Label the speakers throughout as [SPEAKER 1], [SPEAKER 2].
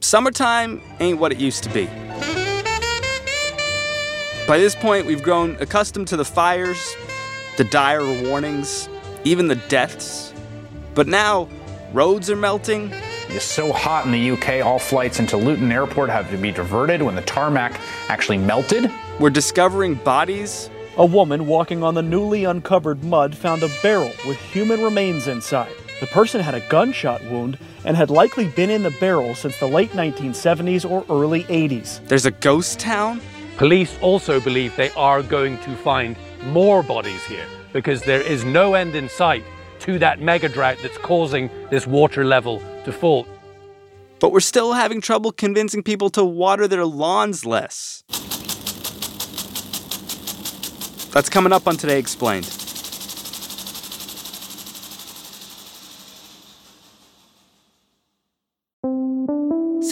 [SPEAKER 1] summertime ain't what it used to be. By this point, we've grown accustomed to the fires, the dire warnings, even the deaths. But now, roads are melting.
[SPEAKER 2] It's so hot in the UK, all flights into Luton Airport have to be diverted when the tarmac actually melted.
[SPEAKER 1] We're discovering bodies.
[SPEAKER 3] A woman walking on the newly uncovered mud found a barrel with human remains inside. The person had a gunshot wound and had likely been in the barrel since the late 1970s or early 80s.
[SPEAKER 1] There's a ghost town.
[SPEAKER 4] Police also believe they are going to find more bodies here because there is no end in sight to that mega drought that's causing this water level to fall.
[SPEAKER 1] But we're still having trouble convincing people to water their lawns less. That's coming up on Today Explained.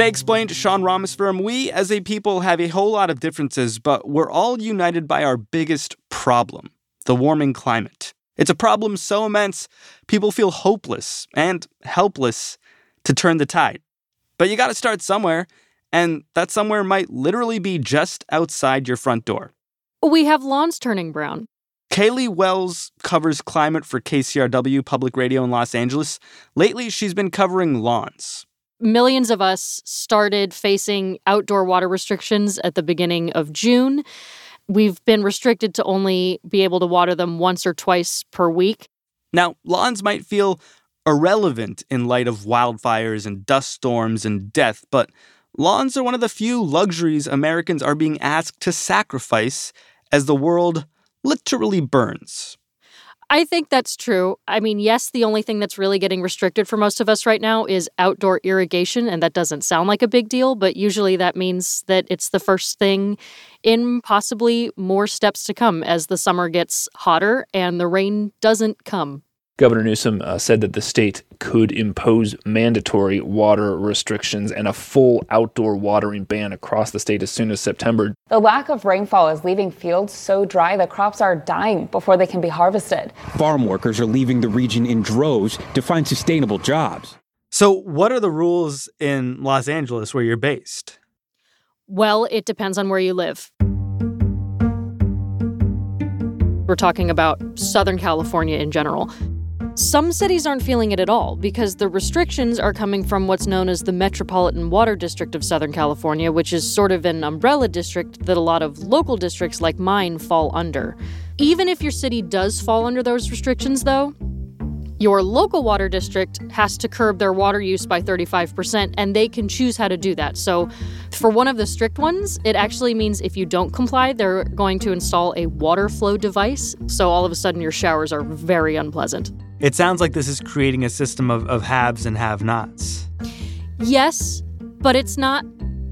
[SPEAKER 1] Today explained Sean Rameswaram, we as a people have a whole lot of differences, but we're all united by our biggest problem the warming climate. It's a problem so immense, people feel hopeless and helpless to turn the tide. But you gotta start somewhere, and that somewhere might literally be just outside your front door.
[SPEAKER 5] We have lawns turning brown.
[SPEAKER 1] Caleigh Wells covers climate for KCRW Public Radio in Los Angeles. Lately, she's been covering lawns
[SPEAKER 5] millions of us started facing outdoor water restrictions at the beginning of June. We've been restricted to only be able to water them once or twice per week.
[SPEAKER 1] Now, lawns might feel irrelevant in light of wildfires and dust storms and death, but lawns are one of the few luxuries Americans are being asked to sacrifice as the world literally burns.
[SPEAKER 5] I think that's true. I mean, yes, the only thing that's really getting restricted for most of us right now is outdoor irrigation, and that doesn't sound like a big deal, but usually that means that it's the first thing in possibly more steps to come as the summer gets hotter and the rain doesn't come.
[SPEAKER 6] Governor Newsom uh, said that the state could impose mandatory water restrictions and a full outdoor watering ban across the state as soon as September.
[SPEAKER 7] The lack of rainfall is leaving fields so dry the crops are dying before they can be harvested.
[SPEAKER 8] Farm workers are leaving the region in droves to find sustainable jobs.
[SPEAKER 1] So, what are the rules in Los Angeles where you're based?
[SPEAKER 5] Well, it depends on where you live. We're talking about Southern California in general. Some cities aren't feeling it at all because the restrictions are coming from what's known as the Metropolitan Water District of Southern California, which is sort of an umbrella district that a lot of local districts like mine fall under. Even if your city does fall under those restrictions, though, your local water district has to curb their water use by 35%, and they can choose how to do that. So, for one of the strict ones, it actually means if you don't comply, they're going to install a water flow device. So, all of a sudden, your showers are very unpleasant.
[SPEAKER 1] It sounds like this is creating a system of, of haves and have nots.
[SPEAKER 5] Yes, but it's not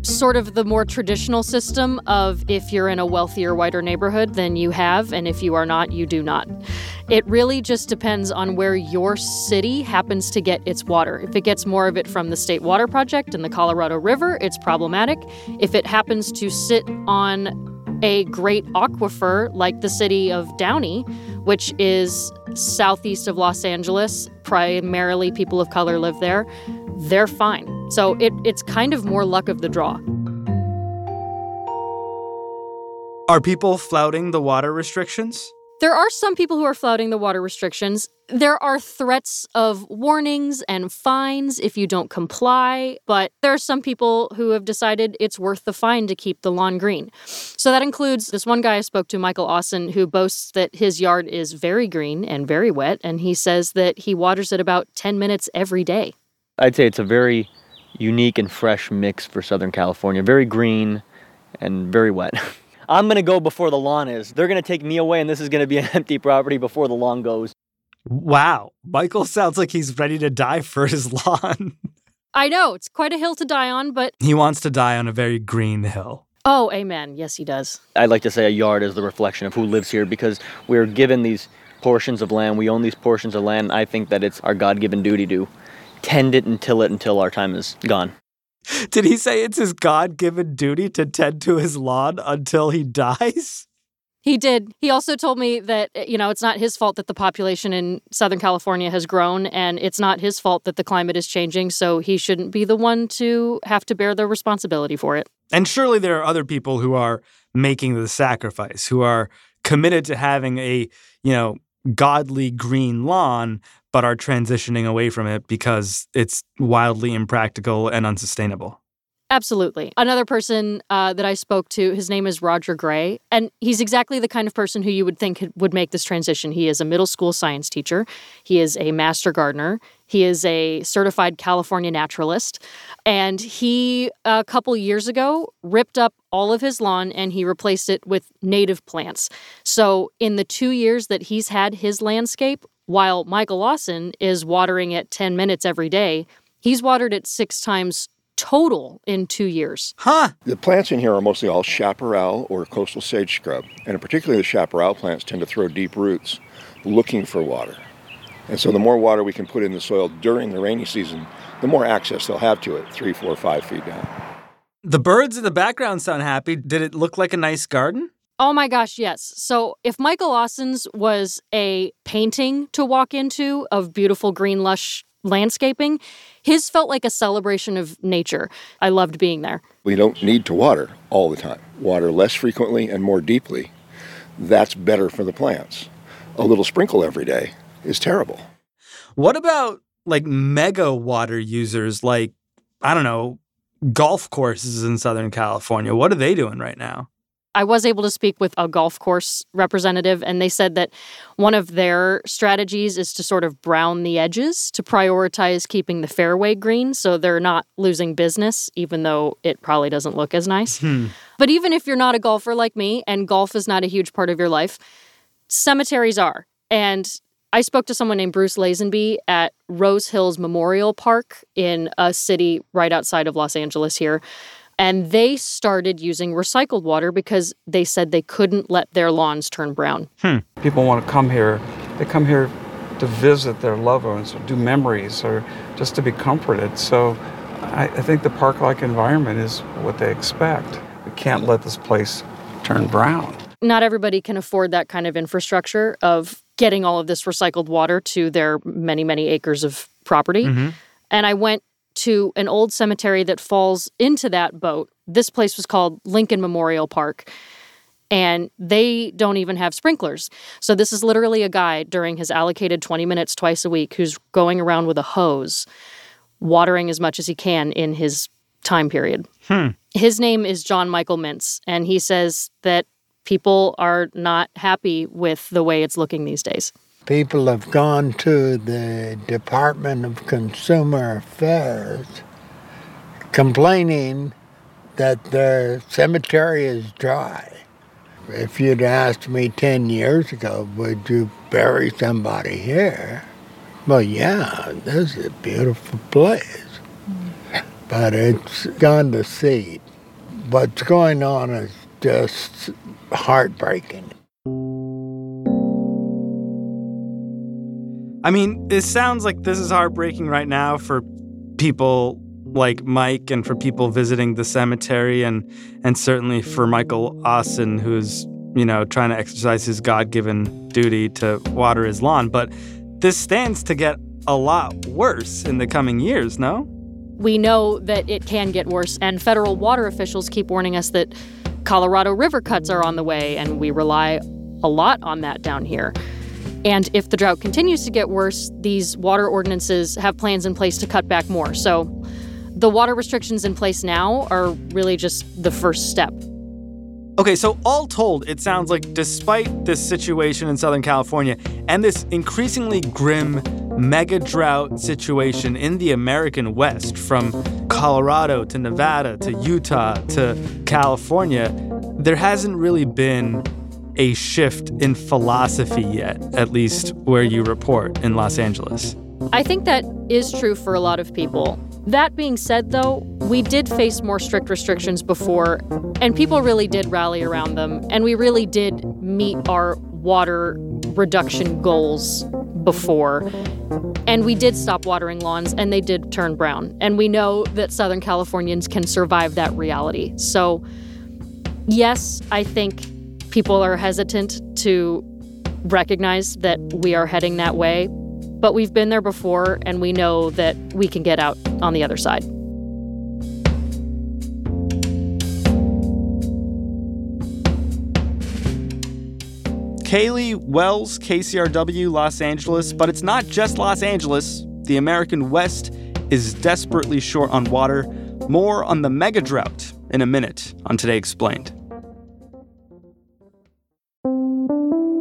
[SPEAKER 5] sort of the more traditional system of if you're in a wealthier, whiter neighborhood, then you have, and if you are not, you do not. It really just depends on where your city happens to get its water. If it gets more of it from the State Water Project and the Colorado River, it's problematic. If it happens to sit on a great aquifer like the city of Downey, which is southeast of Los Angeles, primarily people of color live there, they're fine. So it, it's kind of more luck of the draw.
[SPEAKER 1] Are people flouting the water restrictions?
[SPEAKER 5] There are some people who are flouting the water restrictions. There are threats of warnings and fines if you don't comply, but there are some people who have decided it's worth the fine to keep the lawn green. So that includes this one guy I spoke to, Michael Austin, who boasts that his yard is very green and very wet, and he says that he waters it about 10 minutes every day.
[SPEAKER 9] I'd say it's a very unique and fresh mix for Southern California. Very green and very wet. I'm going to go before the lawn is. They're going to take me away, and this is going to be an empty property before the lawn goes.
[SPEAKER 1] Wow. Michael sounds like he's ready to die for his lawn.
[SPEAKER 5] I know, it's quite a hill to die on, but.
[SPEAKER 1] He wants to die on a very green hill.
[SPEAKER 5] Oh, amen. Yes, he does.
[SPEAKER 9] I'd like to say a yard is the reflection of who lives here because we're given these portions of land. We own these portions of land. I think that it's our God given duty to tend it and till it until our time is gone.
[SPEAKER 1] Did he say it's his God given duty to tend to his lawn until he dies?
[SPEAKER 5] He did. He also told me that, eh, you know, it's not his fault that the population in Southern California has grown, and it's not his fault that the climate is changing, so he shouldn't be the one to have to bear the responsibility for it.
[SPEAKER 1] And surely there are other people who are making the sacrifice, who are committed to having a, you know, godly green lawn, but are transitioning away from it because it's wildly impractical and unsustainable.
[SPEAKER 5] Absolutely. Another person uh, that I spoke to, his name is Roger Gray, and he's exactly the kind of person who you would think would make this transition. He is a middle school science teacher, he is a master gardener, he is a certified California naturalist, and he, a couple years ago, ripped up all of his lawn and he replaced it with native plants. So, in the two years that he's had his landscape, while Michael Austin is watering it 10 minutes every day, he's watered it six times total in two years.
[SPEAKER 1] Huh.
[SPEAKER 10] The plants in here are mostly all chaparral or coastal sage scrub, and particularly the chaparral plants tend to throw deep roots looking for water. And so the more water we can put in the soil during the rainy season, the more access they'll have to it, three, four, five feet down.
[SPEAKER 1] The birds in the background sound happy. Did it look like a nice garden?
[SPEAKER 5] Oh my gosh, yes. So if Michael Austin's was a painting to walk into of beautiful green lush landscaping, his felt like a celebration of nature. I loved being there.
[SPEAKER 10] We don't need to water all the time. Water less frequently and more deeply. That's better for the plants. A little sprinkle every day is terrible.
[SPEAKER 1] What about like mega water users like I don't know, golf courses in Southern California? What are they doing right now?
[SPEAKER 5] I was able to speak with a golf course representative, and they said that one of their strategies is to sort of brown the edges to prioritize keeping the fairway green so they're not losing business, even though it probably doesn't look as nice.
[SPEAKER 1] Hmm.
[SPEAKER 5] But even if you're not a golfer like me and golf is not a huge part of your life, cemeteries are. And I spoke to someone named Bruce Lazenby at Rose Hills Memorial Park in a city right outside of Los Angeles here. And they started using recycled water because they said they couldn't let their lawns turn brown.
[SPEAKER 1] Hmm.
[SPEAKER 11] People want to come here. They come here to visit their loved ones or do memories or just to be comforted. So I, I think the park like environment is what they expect. We can't let this place turn brown.
[SPEAKER 5] Not everybody can afford that kind of infrastructure of getting all of this recycled water to their many, many acres of property.
[SPEAKER 1] Mm-hmm.
[SPEAKER 5] And I went to an old cemetery that falls into that boat. This place was called Lincoln Memorial Park. And they don't even have sprinklers. So, this is literally a guy during his allocated 20 minutes twice a week who's going around with a hose, watering as much as he can in his time period.
[SPEAKER 1] Hmm.
[SPEAKER 5] His name is John Michael Mintz, and he says that people are not happy with the way it's looking these days.
[SPEAKER 12] People have gone to the Department of Consumer Affairs complaining that their cemetery is dry. If you'd asked me 10 years ago, would you bury somebody here? Well, yeah, this is a beautiful place. But it's gone to seed. What's going on is just heartbreaking.
[SPEAKER 1] I mean, it sounds like this is heartbreaking right now for people like Mike and for people visiting the cemetery and and certainly for Michael Austin who's, you know, trying to exercise his God-given duty to water his lawn, but this stands to get a lot worse in the coming years, no?
[SPEAKER 5] We know that it can get worse, and federal water officials keep warning us that Colorado river cuts are on the way, and we rely a lot on that down here. And if the drought continues to get worse, these water ordinances have plans in place to cut back more. So the water restrictions in place now are really just the first step.
[SPEAKER 1] Okay, so all told, it sounds like despite this situation in Southern California and this increasingly grim mega drought situation in the American West, from Colorado to Nevada to Utah to California, there hasn't really been a shift in philosophy yet, at least where you report in Los Angeles.
[SPEAKER 5] I think that is true for a lot of people. That being said, though, we did face more strict restrictions before, and people really did rally around them, and we really did meet our water reduction goals before. And we did stop watering lawns, and they did turn brown. And we know that Southern Californians can survive that reality. So, yes, I think people are hesitant to recognize that we are heading that way, but we've been there before and we know that we can get out on the other side.
[SPEAKER 1] Caleigh Wells, KCRW, Los Angeles, but it's not just Los Angeles. The American West is desperately short on water. More on the mega drought in a minute on Today Explained.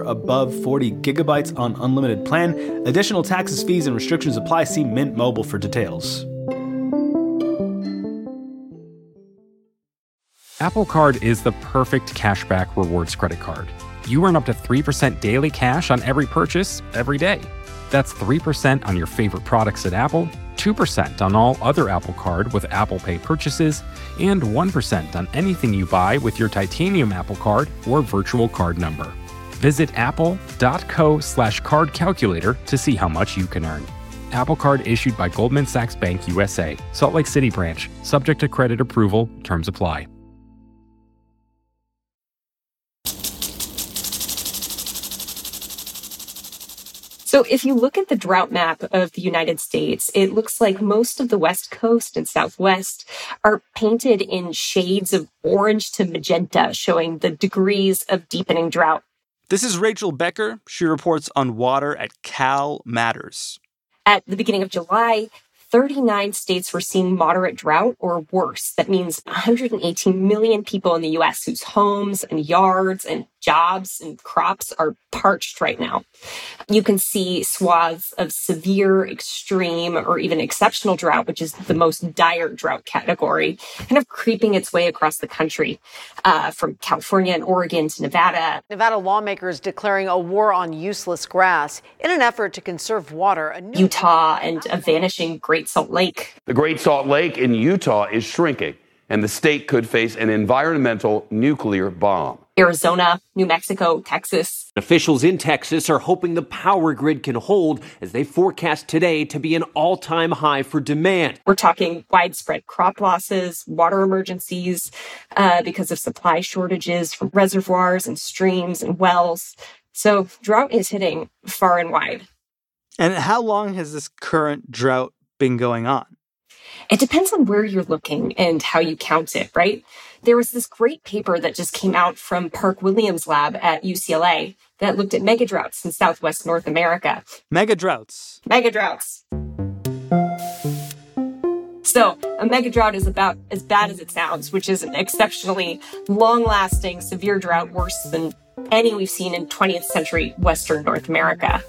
[SPEAKER 1] above 40 gigabytes on unlimited plan. Additional taxes, fees, and restrictions apply. See Mint Mobile for details.
[SPEAKER 13] Apple Card is the perfect cashback rewards credit card. You earn up to 3% daily cash on every purchase every day. That's 3% on your favorite products at Apple, 2% on all other Apple Card with Apple Pay purchases, and 1% on anything you buy with your titanium Apple Card or virtual card number. Visit apple.co slash card calculator to see how much you can earn. Apple Card issued by Goldman Sachs Bank USA, Salt Lake City branch, subject to credit approval, terms apply.
[SPEAKER 14] So, if you look at the drought map of the United States, it looks like most of the West Coast and Southwest are painted in shades of orange to magenta, showing the degrees of deepening drought.
[SPEAKER 1] This is Rachel Becker. She reports on water at Cal Matters.
[SPEAKER 14] At the beginning of July, 39 states were seeing moderate drought or worse. That means 118 million people in the US whose homes and yards and jobs and crops are parched right now. You can see swaths of severe, extreme, or even exceptional drought, which is the most dire drought category, kind of creeping its way across the country uh, from California and Oregon to Nevada.
[SPEAKER 15] Nevada lawmakers declaring a war on useless grass in an effort to conserve water.
[SPEAKER 14] Utah and a vanishing Great Salt Lake.
[SPEAKER 16] The Great Salt Lake in Utah is shrinking, and the state could face an environmental nuclear bomb.
[SPEAKER 14] Arizona, New Mexico, Texas.
[SPEAKER 17] Officials in Texas are hoping the power grid can hold as they forecast today to be an all time high for demand.
[SPEAKER 14] We're talking widespread crop losses, water emergencies uh, because of supply shortages from reservoirs and streams and wells. So, drought is hitting far and wide.
[SPEAKER 1] And how long has this current drought been going on?
[SPEAKER 14] It depends on where you're looking and how you count it, right? There was this great paper that just came out from Park Williams lab at UCLA that looked at megadroughts in Southwest North America.
[SPEAKER 1] Megadroughts.
[SPEAKER 14] Megadroughts. So, a mega drought is about as bad as it sounds, which is an exceptionally long lasting, severe drought, worse than any we've seen in 20th century Western North America.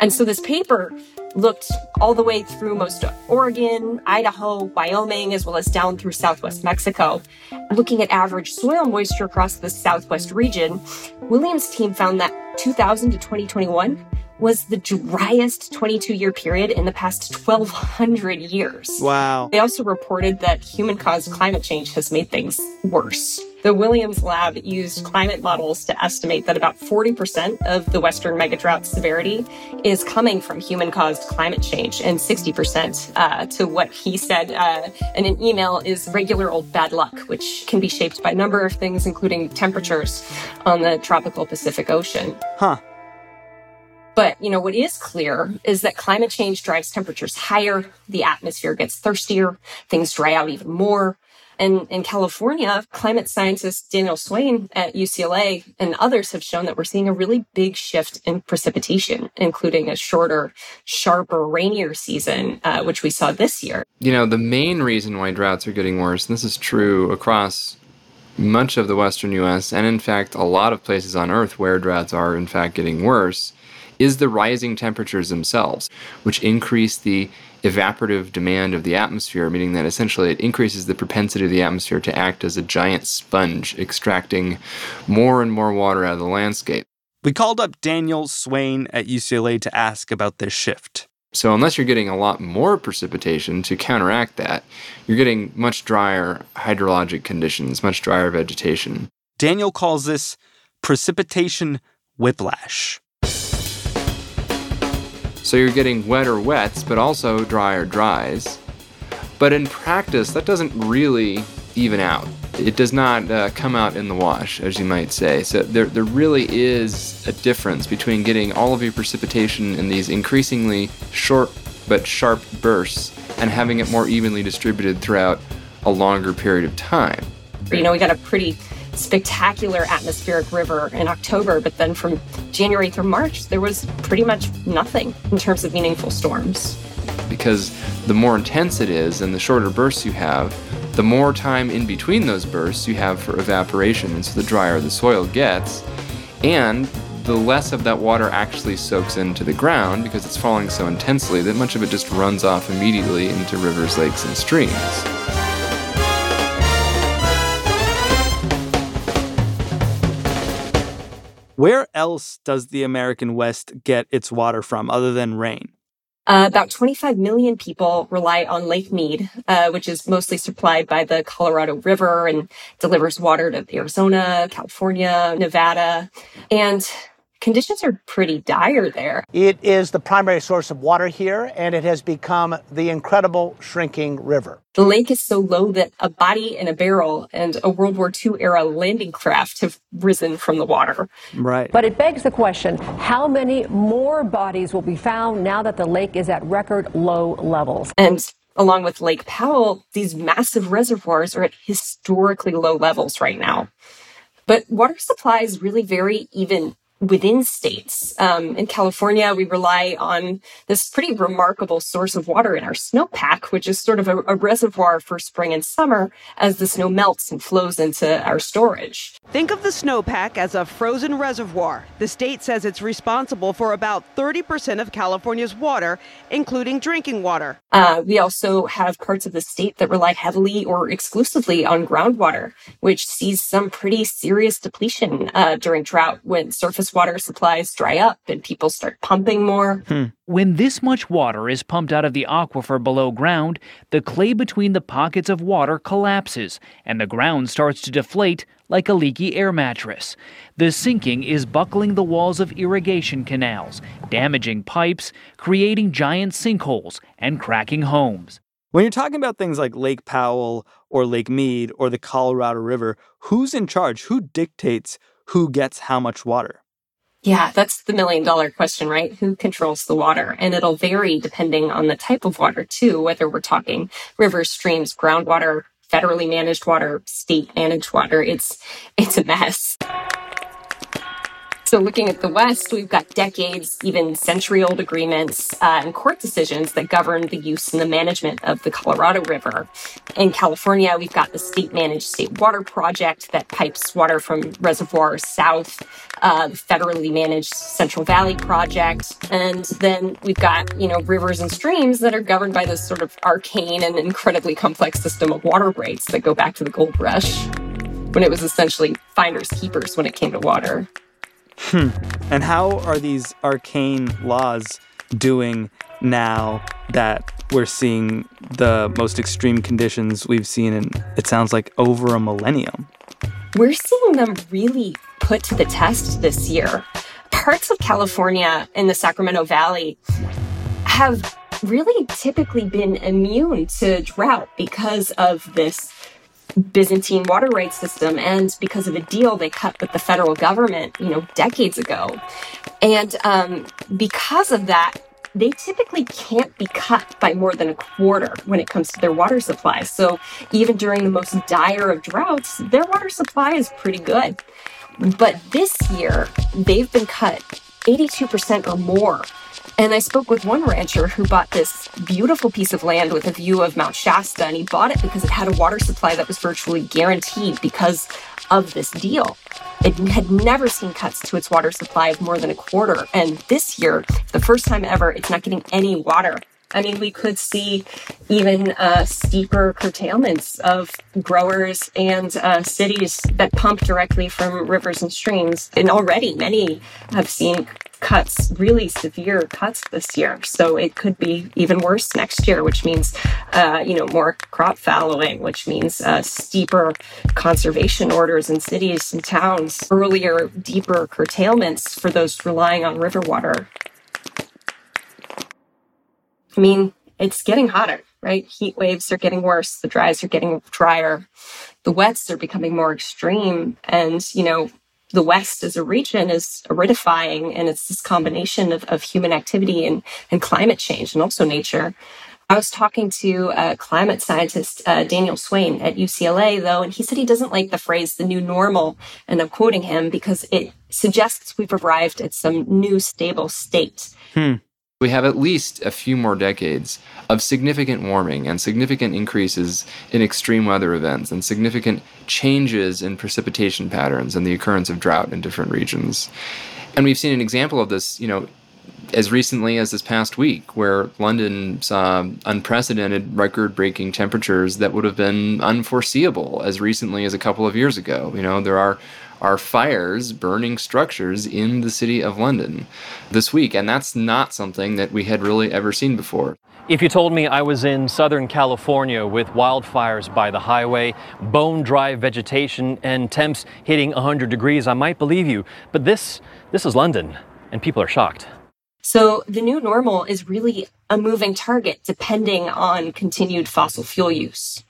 [SPEAKER 14] And so, this paper looked all the way through most of Oregon, Idaho, Wyoming, as well as down through southwest Mexico. Looking at average soil moisture across the southwest region, Williams' team found that 2000 to 2021 was the driest 22 year period in the past 1200 years.
[SPEAKER 1] Wow.
[SPEAKER 14] They also reported that human caused climate change has made things worse. The Williams lab used climate models to estimate that about 40% of the Western megadrought severity is coming from human caused climate change, and 60% uh, to what he said uh, in an email is regular old bad luck, which can be shaped by a number of things, including temperatures on the tropical Pacific Ocean.
[SPEAKER 1] Huh.
[SPEAKER 14] But, you know, what is clear is that climate change drives temperatures higher, the atmosphere gets thirstier, things dry out even more. And in California, climate scientist Daniel Swain at UCLA and others have shown that we're seeing a really big shift in precipitation, including a shorter, sharper, rainier season, uh, which we saw this year.
[SPEAKER 18] You know, the main reason why droughts are getting worse, and this is true across much of the western US, and in fact, a lot of places on Earth where droughts are in fact getting worse, is the rising temperatures themselves, which increase the evaporative demand of the atmosphere, meaning that essentially it increases the propensity of the atmosphere to act as a giant sponge, extracting more and more water out of the landscape.
[SPEAKER 1] We called up Daniel Swain at UCLA to ask about this shift.
[SPEAKER 18] So, unless you're getting a lot more precipitation to counteract that, you're getting much drier hydrologic conditions, much drier vegetation.
[SPEAKER 1] Daniel calls this precipitation whiplash.
[SPEAKER 18] So you're getting wetter wets, but also drier dries. But in practice, that doesn't really even out. It does not uh, come out in the wash, as you might say. So there, there really is a difference between getting all of your precipitation in these increasingly short but sharp bursts and having it more evenly distributed throughout a longer period of time.
[SPEAKER 14] You know, we got a pretty spectacular atmospheric river in October, but then from January through March, there was pretty much nothing in terms of meaningful storms.
[SPEAKER 18] Because the more intense it is and the shorter bursts you have, the more time in between those bursts you have for evaporation, and so the drier the soil gets, and the less of that water actually soaks into the ground because it's falling so intensely that much of it just runs off immediately into rivers, lakes, and streams.
[SPEAKER 1] Where else does the American West get its water from other than rain?
[SPEAKER 14] Uh, about 25 million people rely on Lake Mead, uh, which is mostly supplied by the Colorado River and delivers water to Arizona, California, Nevada. And conditions are pretty dire there.
[SPEAKER 19] It is the primary source of water here, and it has become the incredible shrinking river.
[SPEAKER 14] The lake is so low that a body in a barrel and a World War II era landing craft have risen from the water.
[SPEAKER 1] Right.
[SPEAKER 20] But it begs the question how many more bodies will be found now that the lake is at record low levels?
[SPEAKER 14] And along with Lake Powell, these massive reservoirs are at historically low levels right now. But water supplies really vary even within states. Um, in California, we rely on this pretty remarkable source of water in our snowpack, which is sort of a, a, reservoir for spring and summer as the snow melts and flows into our storage.
[SPEAKER 21] Think of the snowpack as a frozen reservoir. The state says it's responsible for about 30% of California's water, including drinking water.
[SPEAKER 14] Uh, we also have parts of the state that rely heavily or exclusively on groundwater, which sees some pretty serious depletion uh, during drought when surface water supplies dry up and people start pumping more.
[SPEAKER 22] Hmm. When this much water is pumped out of the aquifer below ground, the clay between the pockets of water collapses and the ground starts to deflate like a leaky air mattress. The sinking is buckling the walls of irrigation canals, damaging pipes, creating giant sinkholes, and cracking homes.
[SPEAKER 1] When you're talking about things like Lake Powell or Lake Mead or the Colorado River, who's in charge? Who dictates who gets how much water?
[SPEAKER 14] Yeah, that's the million dollar question, right? Who controls the water? And it'll vary depending on the type of water, too, whether we're talking rivers, streams, groundwater, federally managed water, state managed water. It's, it's a mess. So, looking at the West, we've got decades, even century old agreements uh, and court decisions that govern the use and the management of the Colorado River. In California, we've got the state managed state water project that pipes water from reservoirs south, uh, the federally managed Central Valley project. And then we've got, you know, rivers and streams that are governed by this sort of arcane and incredibly complex system of water rights that go back to the gold rush when it was essentially finders keepers when it came to water.
[SPEAKER 1] Hmm. And how are these arcane laws doing now that we're seeing the most extreme conditions we've seen in, it sounds like, over a millennium?
[SPEAKER 14] We're seeing them really put to the test this year. Parts of California in the Sacramento Valley have really typically been immune to drought because of this Byzantine water rights system and because of a deal they cut with the federal government, you know, decades ago. And um, because of that, they typically can't be cut by more than a quarter when it comes to their water supply. So even during the most dire of droughts, their water supply is pretty good. But this year, they've been cut 82% or more and I spoke with one rancher who bought this beautiful piece of land with a view of Mount Shasta, and he bought it because it had a water supply that was virtually guaranteed because of this deal. It had never seen cuts to its water supply of more than a quarter. And this year, the first time ever, it's not getting any water. I mean, we could see even uh, steeper curtailments of growers and uh, cities that pump directly from rivers and streams. And already many have seen cuts, really severe cuts this year. So it could be even worse next year, which means, uh, you know, more crop fallowing, which means uh, steeper conservation orders in cities and towns, earlier, deeper curtailments for those relying on river water. I mean, it's getting hotter, right? Heat waves are getting worse. The dries are getting drier. The wets are becoming more extreme. And, you know, the West as a region is aridifying, and it's this combination of, of human activity and, and climate change and also nature. I was talking to a climate scientist, uh, Daniel Swain at UCLA, though, and he said he doesn't like the phrase the new normal. And I'm quoting him because it suggests we've arrived at some new stable state.
[SPEAKER 1] Hmm.
[SPEAKER 18] We have at least a few more decades of significant warming and significant increases in extreme weather events and significant changes in precipitation patterns and the occurrence of drought in different regions. And we've seen an example of this, you know, as recently as this past week, where London saw unprecedented record breaking temperatures that would have been unforeseeable as recently as a couple of years ago. You know, there are are fires burning structures in the city of London this week. And that's not something that we had really ever seen before.
[SPEAKER 23] If you told me I was in Southern California with wildfires by the highway, bone dry vegetation, and temps hitting 100 degrees, I might believe you. But this, this is London, and people are shocked.
[SPEAKER 14] So the new normal is really a moving target depending on continued fossil fuel use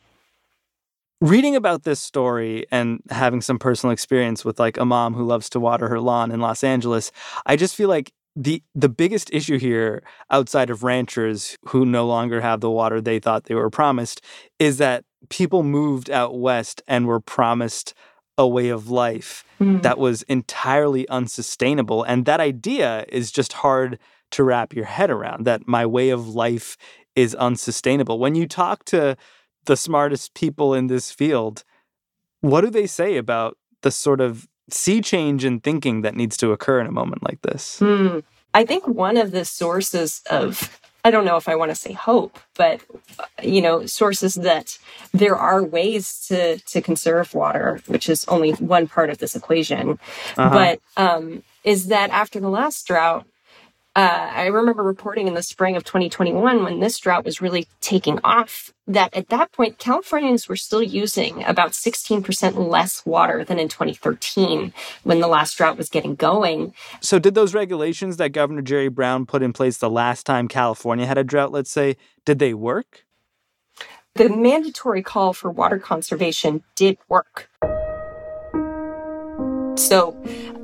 [SPEAKER 1] reading about this story and having some personal experience with like a mom who loves to water her lawn in Los Angeles, I just feel like the the biggest issue here outside of ranchers who no longer have the water they thought they were promised is that people moved out west and were promised a way of life mm. that was entirely unsustainable and that idea is just hard to wrap your head around that my way of life is unsustainable when you talk to the smartest people in this field, what do they say about the sort of sea change in thinking that needs to occur in a moment like this?
[SPEAKER 14] Hmm. I think one of the sources of I don't know if I want to say hope, but you know, sources that there are ways to to conserve water, which is only one part of this equation. Uh-huh. But um, is that after the last drought, uh, I remember reporting in the spring of 2021 when this drought was really taking off that at that point, Californians were still using about 16% less water than in 2013 when the last drought was getting going.
[SPEAKER 1] So, did those regulations that Governor Jerry Brown put in place the last time California had a drought, let's say, did they work?
[SPEAKER 14] The mandatory call for water conservation did work. So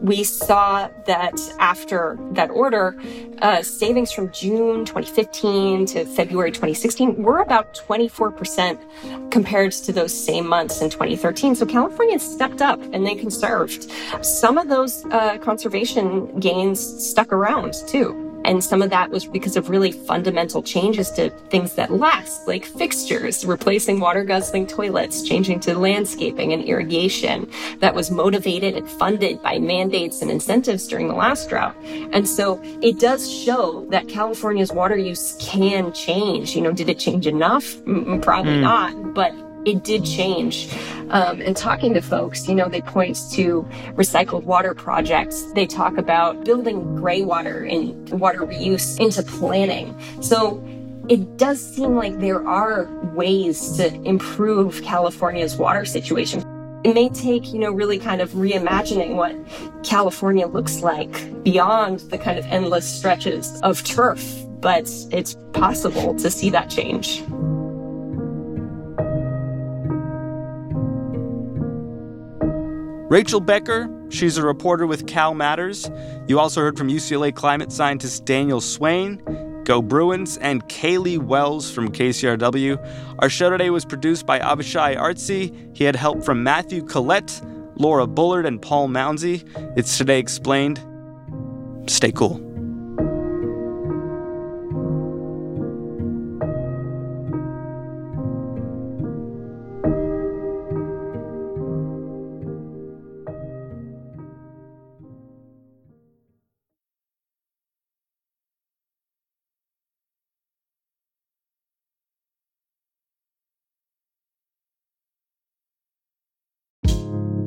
[SPEAKER 14] we saw that after that order, uh, savings from June 2015 to February 2016 were about 24% compared to those same months in 2013. So California stepped up and they conserved. Some of those uh, conservation gains stuck around too. And some of that was because of really fundamental changes to things that last, like fixtures, replacing water guzzling toilets, changing to landscaping and irrigation that was motivated and funded by mandates and incentives during the last drought. And so it does show that California's water use can change. You know, did it change enough? Mm, probably mm. not, but it did change. Um, and talking to folks, you know, they point to recycled water projects. They talk about building gray water and water reuse into planning. So it does seem like there are ways to improve California's water situation. It may take, you know, really kind of reimagining what California looks like beyond the kind of endless stretches of turf, but it's possible to see that change.
[SPEAKER 1] Rachel Becker, she's a reporter with Cal Matters. You also heard from UCLA climate scientist Daniel Swain, Go Bruins, and Caleigh Wells from KCRW. Our show today was produced by Avishay Artsy. He had help from Matthew Collette, Laura Bullard, and Paul Mounsey. It's Today Explained. Stay cool.